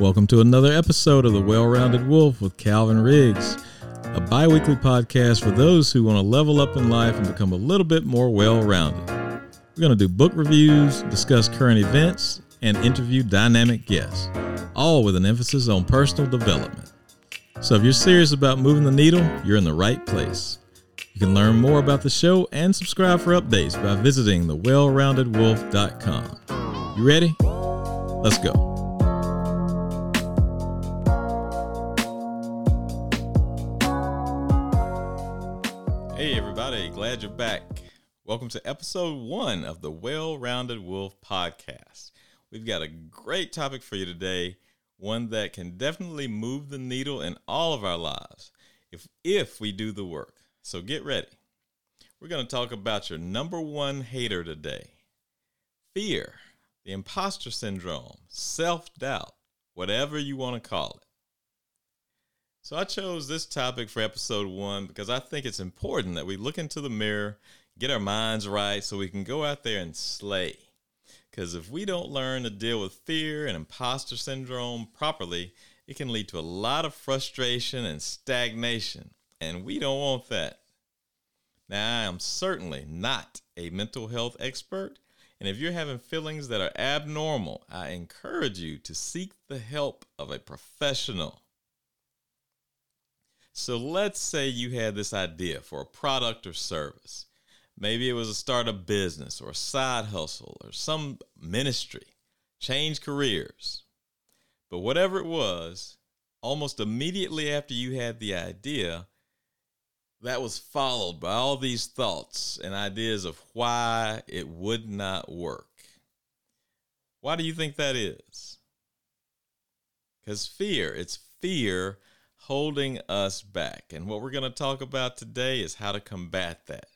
Welcome to another episode of The Well Rounded Wolf with Calvin Riggs, a bi weekly podcast for those who want to level up in life and become a little bit more well rounded. We're going to do book reviews, discuss current events, and interview dynamic guests, all with an emphasis on personal development. So if you're serious about moving the needle, you're in the right place. You can learn more about the show and subscribe for updates by visiting thewellroundedwolf.com. You ready? Let's go. Welcome to episode one of the Well Rounded Wolf podcast. We've got a great topic for you today, one that can definitely move the needle in all of our lives if, if we do the work. So get ready. We're going to talk about your number one hater today fear, the imposter syndrome, self doubt, whatever you want to call it. So I chose this topic for episode one because I think it's important that we look into the mirror, get our minds right so we can go out there and slay. Because if we don't learn to deal with fear and imposter syndrome properly, it can lead to a lot of frustration and stagnation. And we don't want that. Now, I am certainly not a mental health expert. And if you're having feelings that are abnormal, I encourage you to seek the help of a professional. So let's say you had this idea for a product or service. Maybe it was a start a business or a side hustle or some ministry, change careers. But whatever it was, almost immediately after you had the idea, that was followed by all these thoughts and ideas of why it would not work. Why do you think that is? Because fear, it's fear holding us back. And what we're going to talk about today is how to combat that.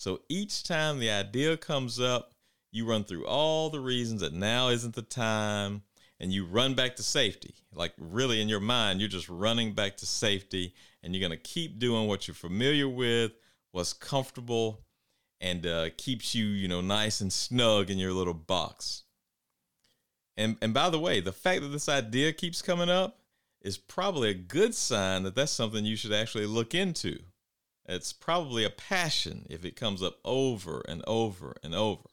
So each time the idea comes up, you run through all the reasons that now isn't the time and you run back to safety. Like really in your mind, you're just running back to safety and you're going to keep doing what you're familiar with, what's comfortable and uh, keeps you, you know, nice and snug in your little box. And and by the way, the fact that this idea keeps coming up is probably a good sign that that's something you should actually look into. It's probably a passion if it comes up over and over and over.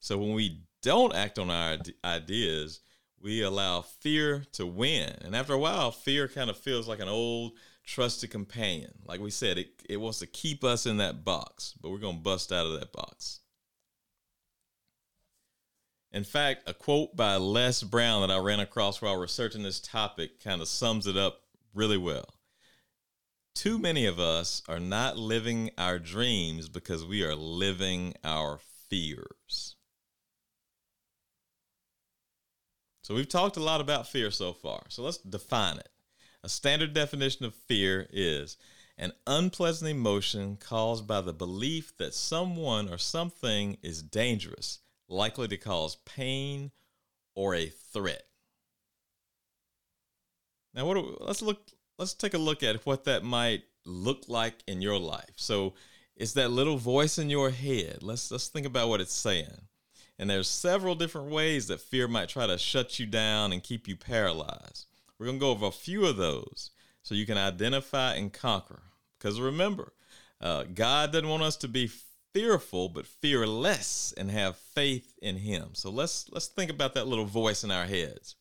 So when we don't act on our ideas, we allow fear to win. And after a while, fear kind of feels like an old trusted companion. Like we said, it, it wants to keep us in that box, but we're going to bust out of that box. In fact, a quote by Les Brown that I ran across while researching this topic kind of sums it up really well. Too many of us are not living our dreams because we are living our fears. So, we've talked a lot about fear so far. So, let's define it. A standard definition of fear is an unpleasant emotion caused by the belief that someone or something is dangerous, likely to cause pain or a threat. Now, what we, let's look. Let's take a look at what that might look like in your life. So, it's that little voice in your head. Let's let's think about what it's saying. And there's several different ways that fear might try to shut you down and keep you paralyzed. We're going to go over a few of those so you can identify and conquer. Because remember, uh, God doesn't want us to be fearful, but fearless and have faith in Him. So let's let's think about that little voice in our heads.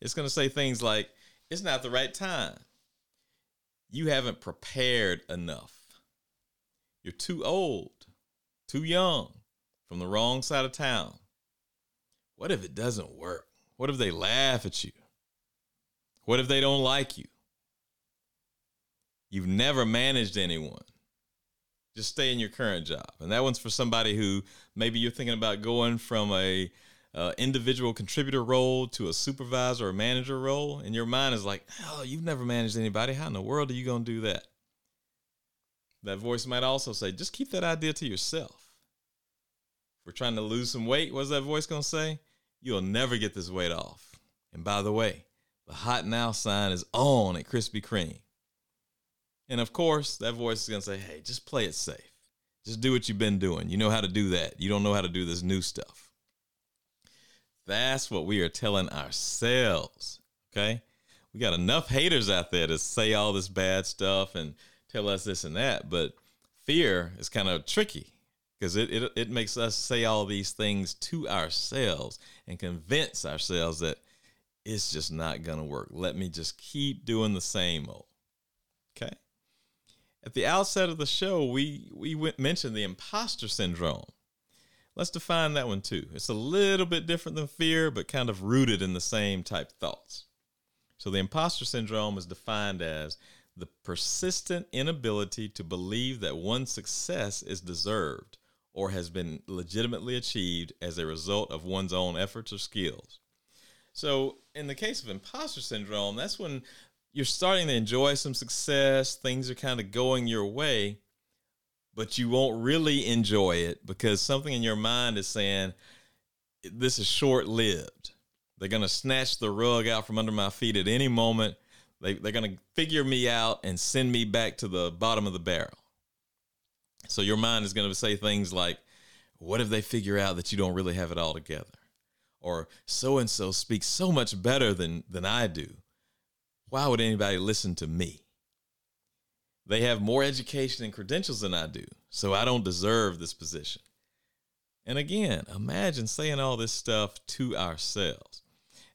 It's going to say things like, "It's not the right time. You haven't prepared enough. You're too old, too young, from the wrong side of town. What if it doesn't work? What if they laugh at you? What if they don't like you? You've never managed anyone. Just stay in your current job. And that one's for somebody who maybe you're thinking about going from a uh, individual contributor role to a supervisor or manager role, and your mind is like, "Oh, you've never managed anybody. How in the world are you going to do that?" That voice might also say, "Just keep that idea to yourself." If we're trying to lose some weight, what's that voice going to say? You'll never get this weight off. And by the way, the hot now sign is on at Krispy Kreme. And of course, that voice is going to say, hey, just play it safe. Just do what you've been doing. You know how to do that. You don't know how to do this new stuff. That's what we are telling ourselves. Okay. We got enough haters out there to say all this bad stuff and tell us this and that. But fear is kind of tricky because it, it, it makes us say all these things to ourselves and convince ourselves that it's just not going to work. Let me just keep doing the same old. Okay. At the outset of the show, we, we went, mentioned the imposter syndrome. Let's define that one too. It's a little bit different than fear, but kind of rooted in the same type thoughts. So, the imposter syndrome is defined as the persistent inability to believe that one's success is deserved or has been legitimately achieved as a result of one's own efforts or skills. So, in the case of imposter syndrome, that's when you're starting to enjoy some success, things are kind of going your way, but you won't really enjoy it because something in your mind is saying, This is short lived. They're going to snatch the rug out from under my feet at any moment. They, they're going to figure me out and send me back to the bottom of the barrel. So your mind is going to say things like, what if they figure out that you don't really have it all together? Or so and so speaks so much better than, than I do. Why would anybody listen to me? They have more education and credentials than I do, so I don't deserve this position. And again, imagine saying all this stuff to ourselves.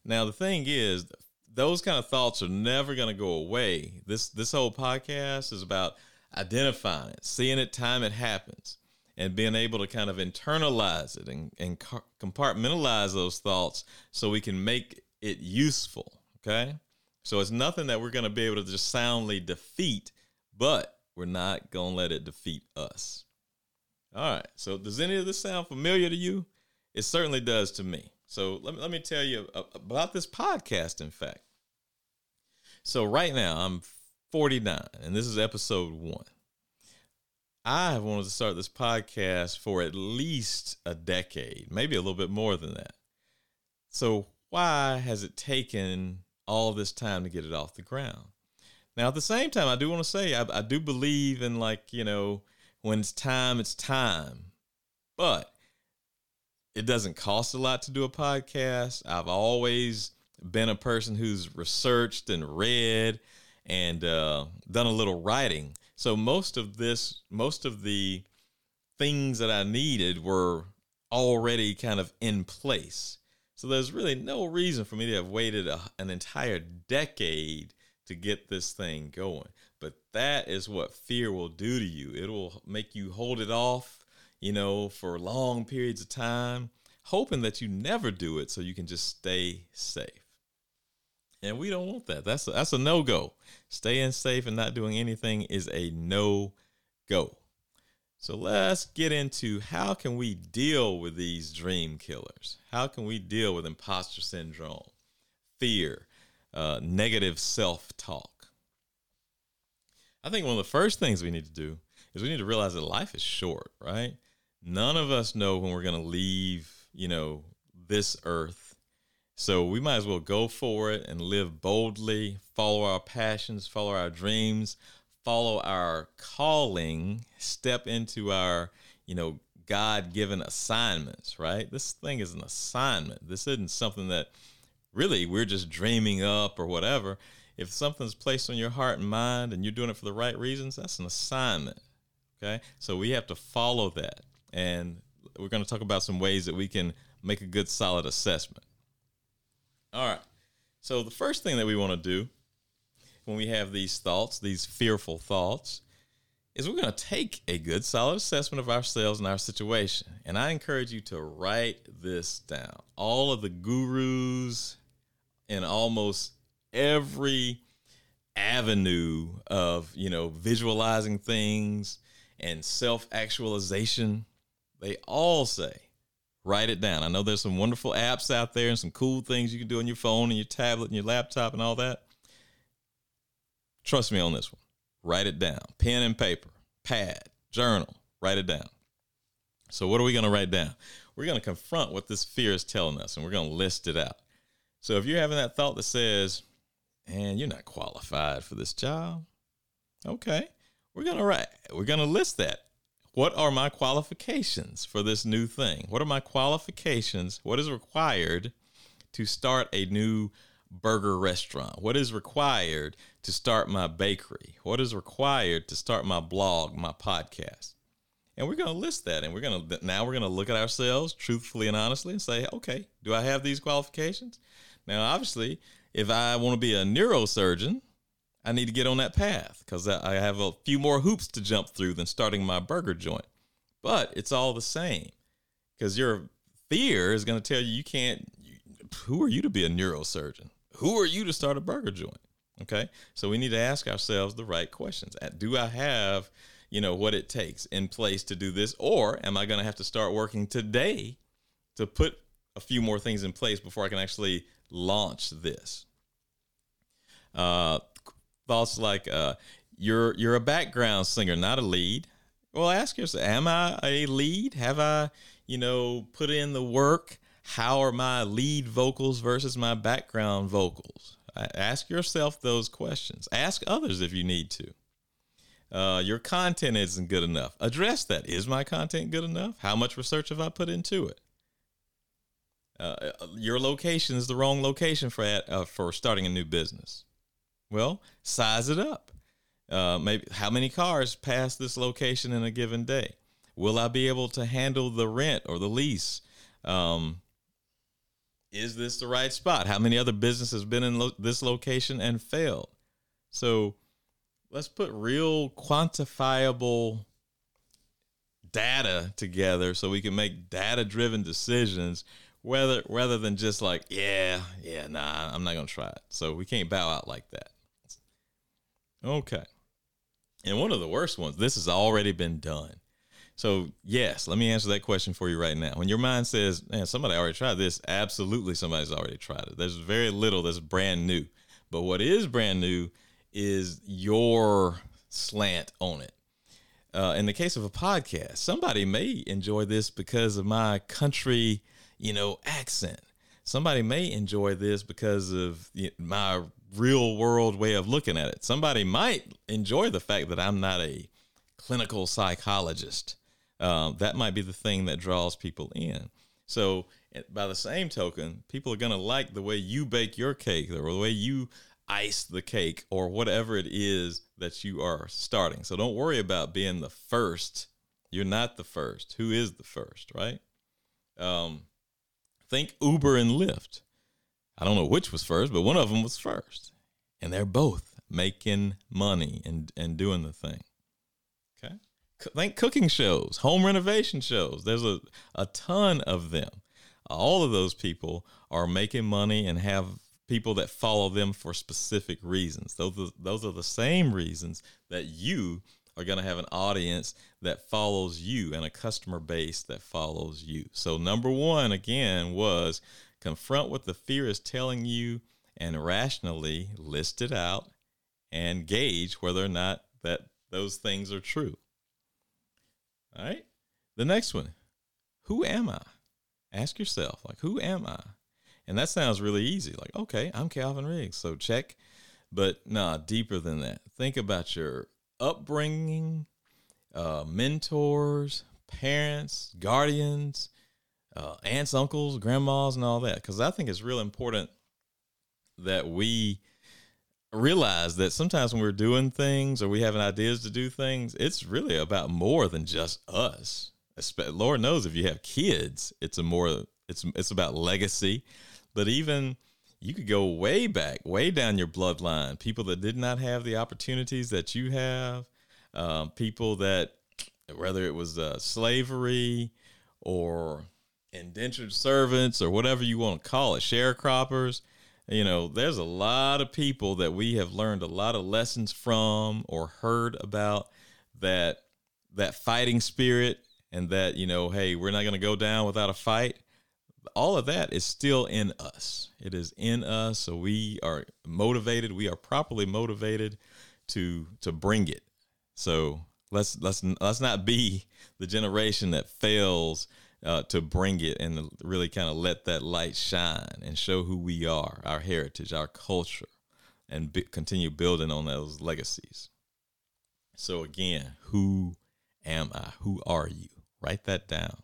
Now, the thing is, those kind of thoughts are never going to go away. This this whole podcast is about identifying it, seeing it time it happens, and being able to kind of internalize it and, and compartmentalize those thoughts so we can make it useful. Okay. So it's nothing that we're going to be able to just soundly defeat, but we're not going to let it defeat us. All right. So does any of this sound familiar to you? It certainly does to me. So let me, let me tell you about this podcast, in fact. So right now I'm 49, and this is episode one. I have wanted to start this podcast for at least a decade, maybe a little bit more than that. So, why has it taken all this time to get it off the ground? Now, at the same time, I do want to say I, I do believe in, like, you know, when it's time, it's time. But it doesn't cost a lot to do a podcast. I've always been a person who's researched and read and uh, done a little writing. So most of this, most of the things that I needed were already kind of in place. So there's really no reason for me to have waited a, an entire decade to get this thing going. But that is what fear will do to you. It will make you hold it off, you know, for long periods of time, hoping that you never do it so you can just stay safe. And we don't want that. That's a, that's a no go. Staying safe and not doing anything is a no go. So let's get into how can we deal with these dream killers? How can we deal with imposter syndrome, fear, uh, negative self talk? I think one of the first things we need to do is we need to realize that life is short, right? None of us know when we're going to leave, you know, this earth so we might as well go for it and live boldly, follow our passions, follow our dreams, follow our calling, step into our, you know, God given assignments, right? This thing is an assignment. This isn't something that really we're just dreaming up or whatever. If something's placed on your heart and mind and you're doing it for the right reasons, that's an assignment. Okay. So we have to follow that. And we're going to talk about some ways that we can make a good, solid assessment. All right. So the first thing that we want to do when we have these thoughts, these fearful thoughts, is we're going to take a good solid assessment of ourselves and our situation. And I encourage you to write this down. All of the gurus in almost every avenue of, you know, visualizing things and self-actualization, they all say write it down. I know there's some wonderful apps out there and some cool things you can do on your phone and your tablet and your laptop and all that. Trust me on this one. Write it down. Pen and paper, pad, journal, write it down. So, what are we going to write down? We're going to confront what this fear is telling us and we're going to list it out. So, if you're having that thought that says, and you're not qualified for this job, okay, we're going to write, we're going to list that what are my qualifications for this new thing? What are my qualifications? What is required to start a new burger restaurant? What is required to start my bakery? What is required to start my blog, my podcast? And we're going to list that. And we're going to, now we're going to look at ourselves truthfully and honestly and say, okay, do I have these qualifications? Now, obviously, if I want to be a neurosurgeon, I need to get on that path because I have a few more hoops to jump through than starting my burger joint. But it's all the same because your fear is going to tell you you can't. Who are you to be a neurosurgeon? Who are you to start a burger joint? Okay, so we need to ask ourselves the right questions. Do I have, you know, what it takes in place to do this, or am I going to have to start working today to put a few more things in place before I can actually launch this? Uh, thoughts like uh, you're you're a background singer, not a lead. Well, ask yourself, am I a lead? Have I, you know, put in the work? How are my lead vocals versus my background vocals? Ask yourself those questions. Ask others if you need to. Uh, your content isn't good enough. Address that. Is my content good enough? How much research have I put into it? Uh, uh your location is the wrong location for uh, for starting a new business. Well, size it up. Uh, maybe how many cars pass this location in a given day? Will I be able to handle the rent or the lease? Um, is this the right spot? How many other businesses been in lo- this location and failed? So let's put real quantifiable data together so we can make data driven decisions whether rather than just like yeah yeah nah i'm not gonna try it so we can't bow out like that okay and one of the worst ones, this has already been done. So, yes, let me answer that question for you right now. When your mind says, man, somebody already tried this, absolutely somebody's already tried it. There's very little that's brand new. But what is brand new is your slant on it. Uh, in the case of a podcast, somebody may enjoy this because of my country, you know, accent. Somebody may enjoy this because of my real world way of looking at it. Somebody might enjoy the fact that I'm not a clinical psychologist. Um, that might be the thing that draws people in. So, eh, by the same token, people are going to like the way you bake your cake or the way you ice the cake or whatever it is that you are starting. So, don't worry about being the first. You're not the first. Who is the first, right? Um, think Uber and Lyft. I don't know which was first, but one of them was first. And they're both making money and, and doing the thing. Okay. Think cooking shows, home renovation shows. There's a, a ton of them. All of those people are making money and have people that follow them for specific reasons. Those are, those are the same reasons that you are going to have an audience that follows you and a customer base that follows you. So, number one, again, was confront what the fear is telling you and rationally list it out and gauge whether or not that those things are true. All right. The next one, who am I? Ask yourself, like, who am I? And that sounds really easy. Like, okay, I'm Calvin Riggs. So check. But nah, deeper than that. Think about your upbringing, uh, mentors, parents, guardians, uh, aunts, uncles, grandmas, and all that. Because I think it's real important that we realize that sometimes when we're doing things or we having ideas to do things, it's really about more than just us. Lord knows if you have kids, it's a more it's it's about legacy. But even you could go way back, way down your bloodline. People that did not have the opportunities that you have, um, people that whether it was uh, slavery or indentured servants or whatever you want to call it, sharecroppers. You know, there's a lot of people that we have learned a lot of lessons from or heard about that that fighting spirit and that, you know, hey, we're not going to go down without a fight. All of that is still in us. It is in us, so we are motivated, we are properly motivated to to bring it. So, let's let's let's not be the generation that fails uh, to bring it and really kind of let that light shine and show who we are, our heritage, our culture, and continue building on those legacies. So, again, who am I? Who are you? Write that down.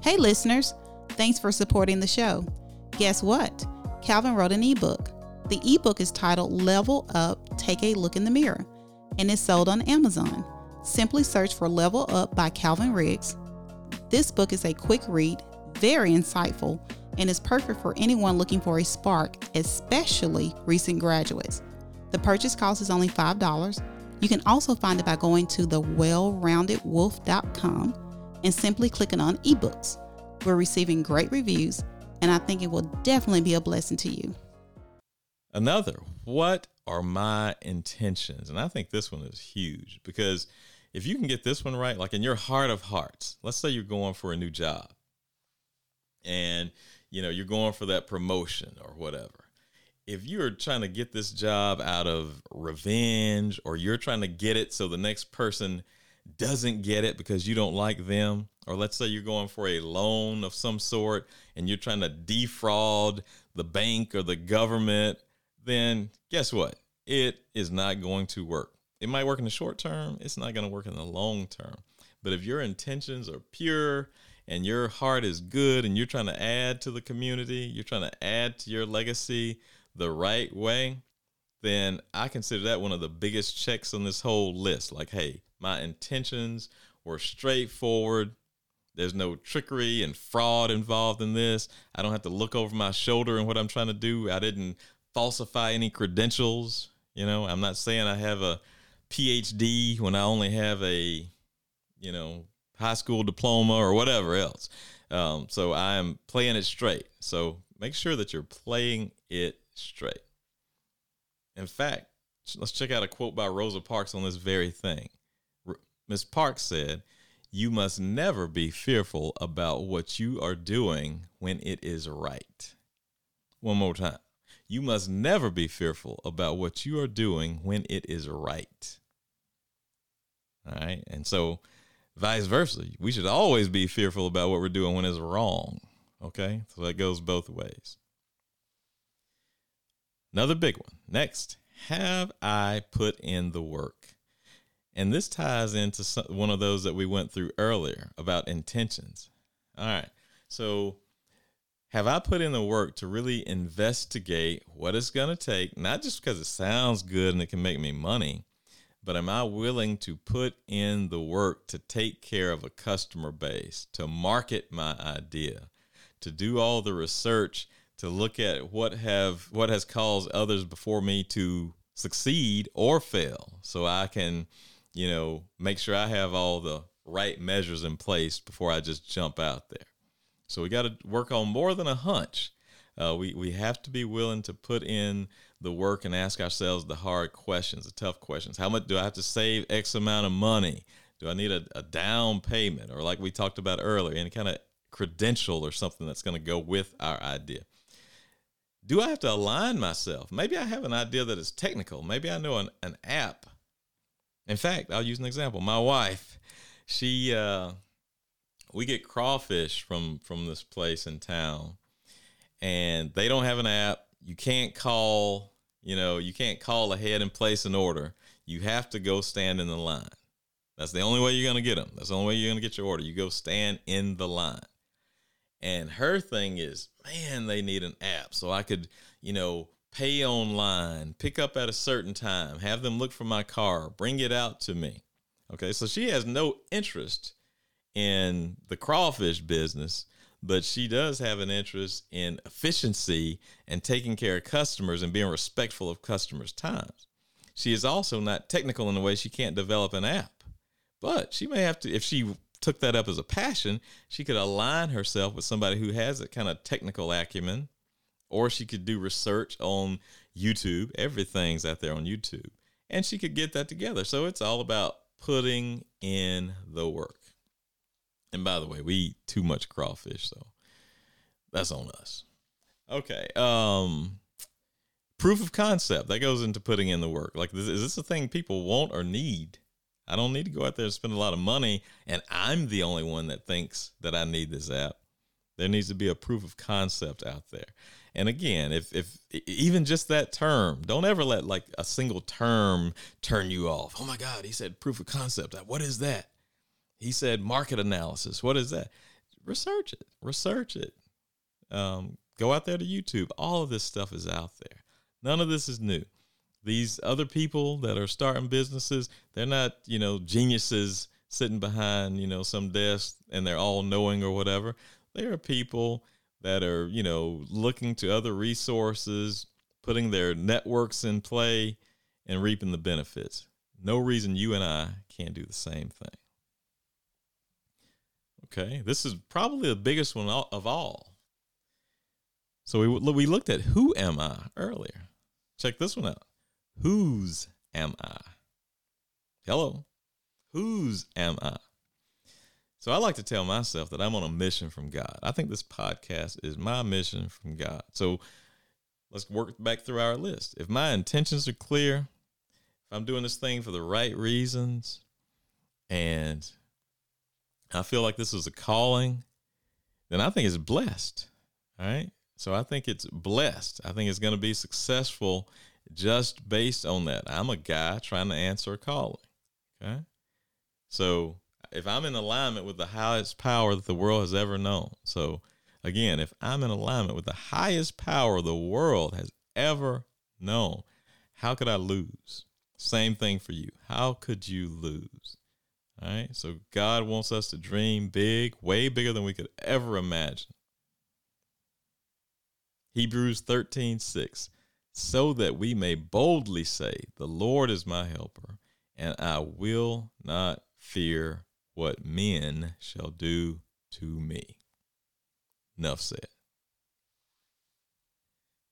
Hey, listeners. Thanks for supporting the show. Guess what? Calvin wrote an ebook. The ebook is titled Level Up Take a Look in the Mirror and is sold on Amazon. Simply search for Level Up by Calvin Riggs. This book is a quick read, very insightful, and is perfect for anyone looking for a spark, especially recent graduates. The purchase cost is only $5. You can also find it by going to thewellroundedwolf.com and simply clicking on ebooks. We're receiving great reviews, and I think it will definitely be a blessing to you. Another, what are my intentions? And I think this one is huge because if you can get this one right, like in your heart of hearts, let's say you're going for a new job and you know you're going for that promotion or whatever. If you're trying to get this job out of revenge or you're trying to get it so the next person doesn't get it because you don't like them, or let's say you're going for a loan of some sort and you're trying to defraud the bank or the government, then guess what? It is not going to work. It might work in the short term, it's not going to work in the long term. But if your intentions are pure and your heart is good and you're trying to add to the community, you're trying to add to your legacy the right way, then I consider that one of the biggest checks on this whole list. Like, hey, my intentions were straightforward. There's no trickery and fraud involved in this. I don't have to look over my shoulder in what I'm trying to do. I didn't falsify any credentials. You know, I'm not saying I have a PhD when I only have a, you know, high school diploma or whatever else. Um, so I am playing it straight. So make sure that you're playing it straight. In fact, let's check out a quote by Rosa Parks on this very thing. Miss Park said, You must never be fearful about what you are doing when it is right. One more time. You must never be fearful about what you are doing when it is right. All right. And so, vice versa, we should always be fearful about what we're doing when it's wrong. Okay. So that goes both ways. Another big one. Next, have I put in the work? And this ties into some, one of those that we went through earlier about intentions. All right. So, have I put in the work to really investigate what it's going to take, not just because it sounds good and it can make me money, but am I willing to put in the work to take care of a customer base, to market my idea, to do all the research, to look at what have what has caused others before me to succeed or fail so I can, you know, make sure I have all the right measures in place before I just jump out there. So we got to work on more than a hunch. Uh, we we have to be willing to put in the work and ask ourselves the hard questions, the tough questions. How much do I have to save X amount of money? Do I need a, a down payment, or like we talked about earlier, any kind of credential or something that's going to go with our idea? Do I have to align myself? Maybe I have an idea that is technical. Maybe I know an, an app. In fact, I'll use an example. My wife, she uh, we get crawfish from from this place in town and they don't have an app. You can't call you know you can't call ahead and place an order. You have to go stand in the line. That's the only way you're to get them that's the only way you're to get your order. You go stand in the line. And her thing is man they need an app. So i could you know pay online pick up at a certain time have them look for my car bring it out to me okay so she has no interest in the crawfish business, but she does have an interest in efficiency and taking care of customers and being respectful of customers' times. She is also not technical in the way she can't develop an app, but she may have to, if she took that up as a passion, she could align herself with somebody who has that kind of technical acumen, or she could do research on YouTube. Everything's out there on YouTube, and she could get that together. So it's all about putting in the work. And by the way, we eat too much crawfish, so that's on us. Okay. Um proof of concept that goes into putting in the work. Like is this a thing people want or need? I don't need to go out there and spend a lot of money and I'm the only one that thinks that I need this app. There needs to be a proof of concept out there. And again, if if even just that term, don't ever let like a single term turn you off. Oh my God, he said proof of concept. What is that? He said market analysis. What is that? Research it. Research it. Um, Go out there to YouTube. All of this stuff is out there. None of this is new. These other people that are starting businesses, they're not, you know, geniuses sitting behind, you know, some desk and they're all knowing or whatever. They are people that are, you know, looking to other resources, putting their networks in play and reaping the benefits. No reason you and I can't do the same thing. Okay, this is probably the biggest one of all. So we we looked at who am I earlier. Check this one out. Whose am I? Hello. Whose am I? So I like to tell myself that I'm on a mission from God. I think this podcast is my mission from God. So let's work back through our list. If my intentions are clear, if I'm doing this thing for the right reasons, and I feel like this is a calling, then I think it's blessed. All right. So I think it's blessed. I think it's going to be successful just based on that. I'm a guy trying to answer a calling. Okay. So if I'm in alignment with the highest power that the world has ever known. So again, if I'm in alignment with the highest power the world has ever known, how could I lose? Same thing for you. How could you lose? All right. So God wants us to dream big, way bigger than we could ever imagine. Hebrews 13, 6, so that we may boldly say, The Lord is my helper, and I will not fear what men shall do to me. Enough said.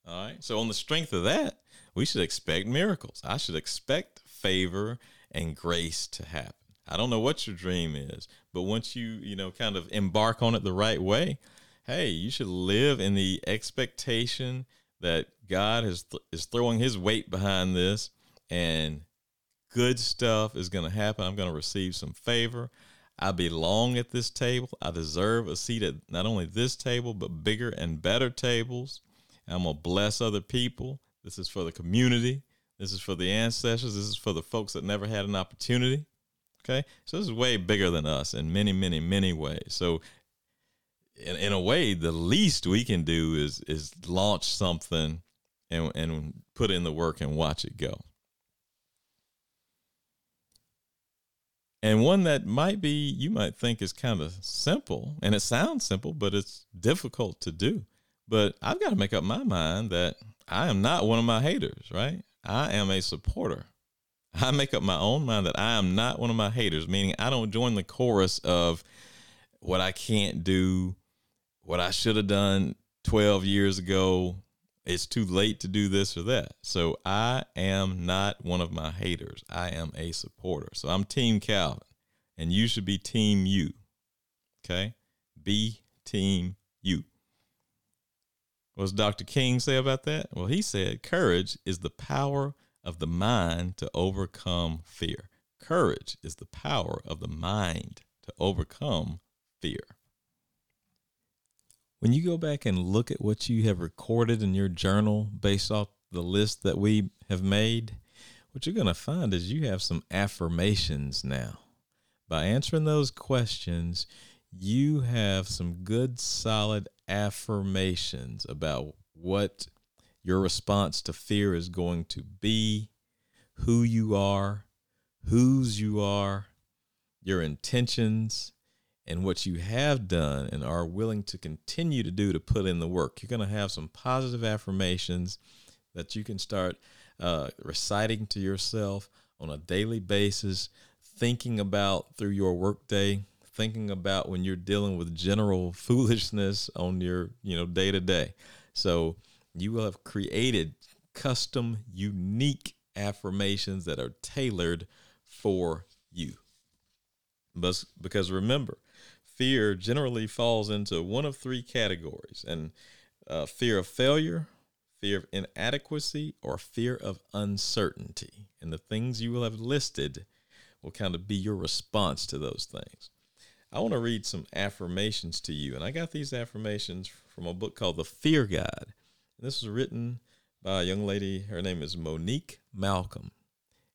All right. So, on the strength of that, we should expect miracles. I should expect favor and grace to happen. I don't know what your dream is, but once you, you know, kind of embark on it the right way, hey, you should live in the expectation that God is th- is throwing His weight behind this, and good stuff is going to happen. I'm going to receive some favor. I belong at this table. I deserve a seat at not only this table, but bigger and better tables. I'm going to bless other people. This is for the community. This is for the ancestors. This is for the folks that never had an opportunity. Okay. So this is way bigger than us in many, many, many ways. So in, in a way, the least we can do is is launch something and and put in the work and watch it go. And one that might be you might think is kind of simple, and it sounds simple, but it's difficult to do. But I've got to make up my mind that I am not one of my haters, right? I am a supporter. I make up my own mind that I am not one of my haters, meaning I don't join the chorus of what I can't do, what I should have done 12 years ago. It's too late to do this or that. So I am not one of my haters. I am a supporter. So I'm Team Calvin, and you should be Team you. Okay? Be Team you. What does Dr. King say about that? Well, he said courage is the power of the mind to overcome fear. Courage is the power of the mind to overcome fear. When you go back and look at what you have recorded in your journal based off the list that we have made, what you're going to find is you have some affirmations now. By answering those questions, you have some good, solid affirmations about what your response to fear is going to be, who you are, whose you are, your intentions, and what you have done and are willing to continue to do to put in the work. You're going to have some positive affirmations that you can start uh, reciting to yourself on a daily basis, thinking about through your workday, thinking about when you're dealing with general foolishness on your you know day to day. So you will have created custom, unique affirmations that are tailored for you. But because remember, fear generally falls into one of three categories and uh, fear of failure, fear of inadequacy, or fear of uncertainty. And the things you will have listed will kind of be your response to those things. I want to read some affirmations to you. And I got these affirmations from a book called The Fear Guide. And this was written by a young lady. Her name is Monique Malcolm.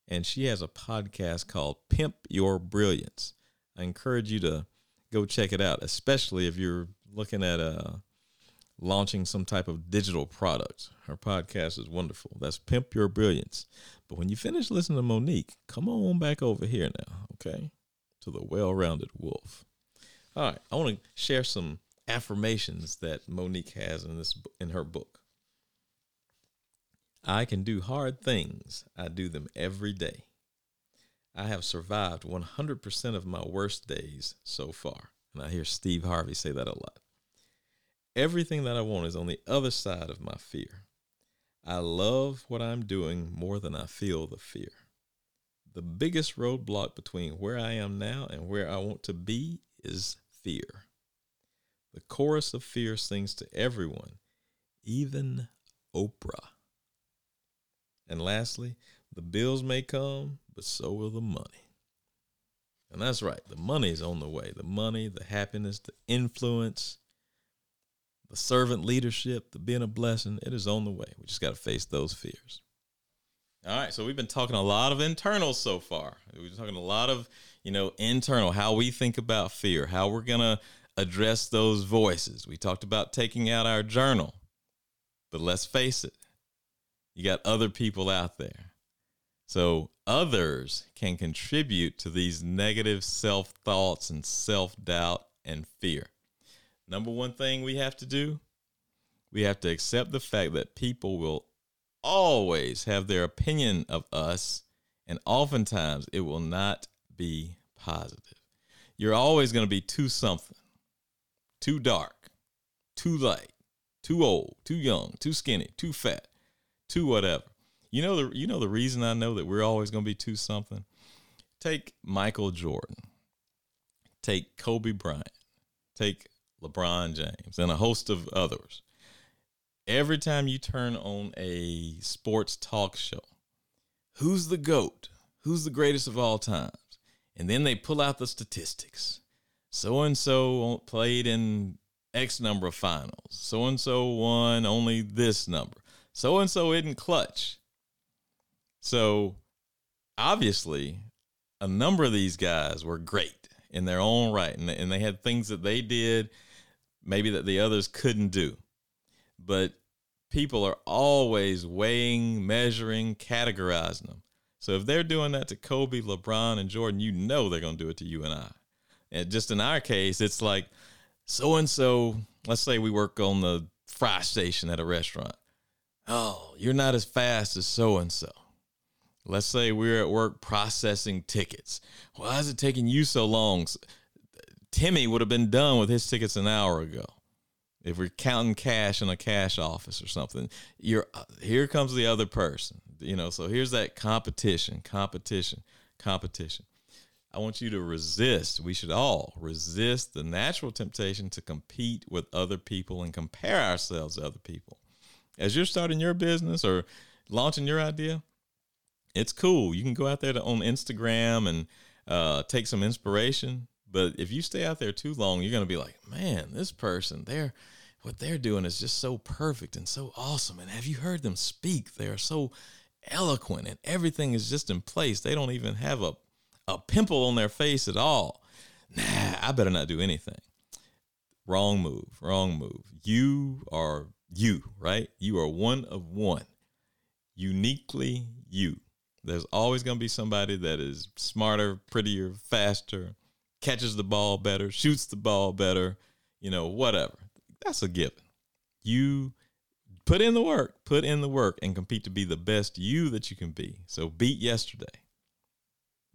And she has a podcast called Pimp Your Brilliance. I encourage you to go check it out, especially if you're looking at uh, launching some type of digital product. Her podcast is wonderful. That's Pimp Your Brilliance. But when you finish listening to Monique, come on back over here now, okay? To the well rounded wolf. All right, I want to share some affirmations that Monique has in this in her book. I can do hard things. I do them every day. I have survived 100% of my worst days so far. And I hear Steve Harvey say that a lot. Everything that I want is on the other side of my fear. I love what I'm doing more than I feel the fear. The biggest roadblock between where I am now and where I want to be is fear. The chorus of fear sings to everyone, even Oprah. And lastly, the bills may come, but so will the money. And that's right, the money's on the way. The money, the happiness, the influence, the servant leadership, the being a blessing, it is on the way. We just got to face those fears. All right, so we've been talking a lot of internal so far. We've been talking a lot of, you know, internal, how we think about fear, how we're going to address those voices. We talked about taking out our journal. But let's face it, you got other people out there. So others can contribute to these negative self thoughts and self doubt and fear number one thing we have to do we have to accept the fact that people will always have their opinion of us, and oftentimes it will not be positive. You're always going to be too something, too dark, too light, too old, too young, too skinny, too fat, too whatever. You know the you know the reason I know that we're always going to be two something. Take Michael Jordan. Take Kobe Bryant. Take LeBron James, and a host of others. Every time you turn on a sports talk show, who's the GOAT? Who's the greatest of all times? And then they pull out the statistics. So and so played in X number of finals. So and so won only this number. So and so isn't clutch. So obviously, a number of these guys were great in their own right, and, and they had things that they did maybe that the others couldn't do. But people are always weighing, measuring, categorizing them. So if they're doing that to Kobe, LeBron, and Jordan, you know they're going to do it to you and I. And just in our case, it's like so and so, let's say we work on the fry station at a restaurant. Oh, you're not as fast as so and so. Let's say we're at work processing tickets. Why is it taking you so long? Timmy would have been done with his tickets an hour ago. If we're counting cash in a cash office or something, you're uh, here comes the other person. You know, so here's that competition, competition, competition. I want you to resist. We should all resist the natural temptation to compete with other people and compare ourselves to other people. As you're starting your business or launching your idea, it's cool. You can go out there to, on Instagram and uh, take some inspiration, but if you stay out there too long, you're going to be like, man, this person, they're what they're doing is just so perfect and so awesome. And have you heard them speak? They are so eloquent and everything is just in place. They don't even have a, a pimple on their face at all. Nah, I better not do anything. Wrong move, wrong move. You are you, right? You are one of one, uniquely you. There's always going to be somebody that is smarter, prettier, faster, catches the ball better, shoots the ball better, you know, whatever. That's a given. You put in the work, put in the work and compete to be the best you that you can be. So beat yesterday.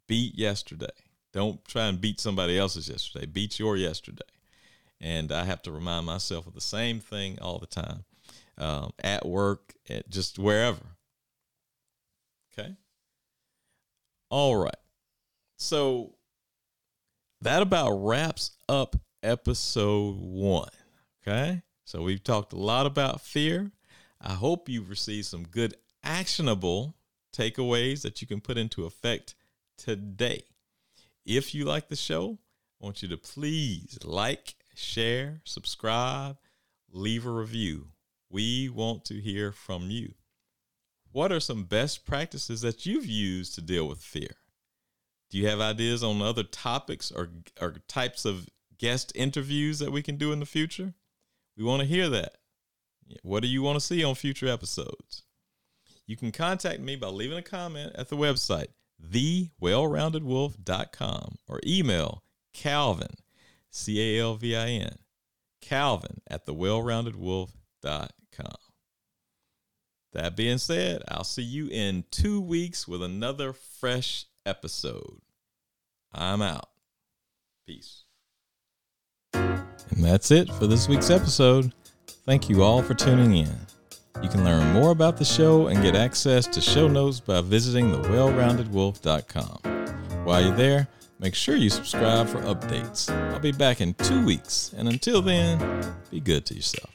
Beat yesterday. Don't try and beat somebody else's yesterday. Beat your yesterday. And I have to remind myself of the same thing all the time um, at work, at just wherever. Okay. All right. So that about wraps up episode one. Okay. So we've talked a lot about fear. I hope you've received some good actionable takeaways that you can put into effect today. If you like the show, I want you to please like, share, subscribe, leave a review. We want to hear from you. What are some best practices that you've used to deal with fear? Do you have ideas on other topics or, or types of guest interviews that we can do in the future? We want to hear that. What do you want to see on future episodes? You can contact me by leaving a comment at the website, thewellroundedwolf.com, or email Calvin, C A L V I N, Calvin at thewellroundedwolf.com. That being said, I'll see you in two weeks with another fresh episode. I'm out. Peace. And that's it for this week's episode. Thank you all for tuning in. You can learn more about the show and get access to show notes by visiting thewellroundedwolf.com. While you're there, make sure you subscribe for updates. I'll be back in two weeks, and until then, be good to yourself.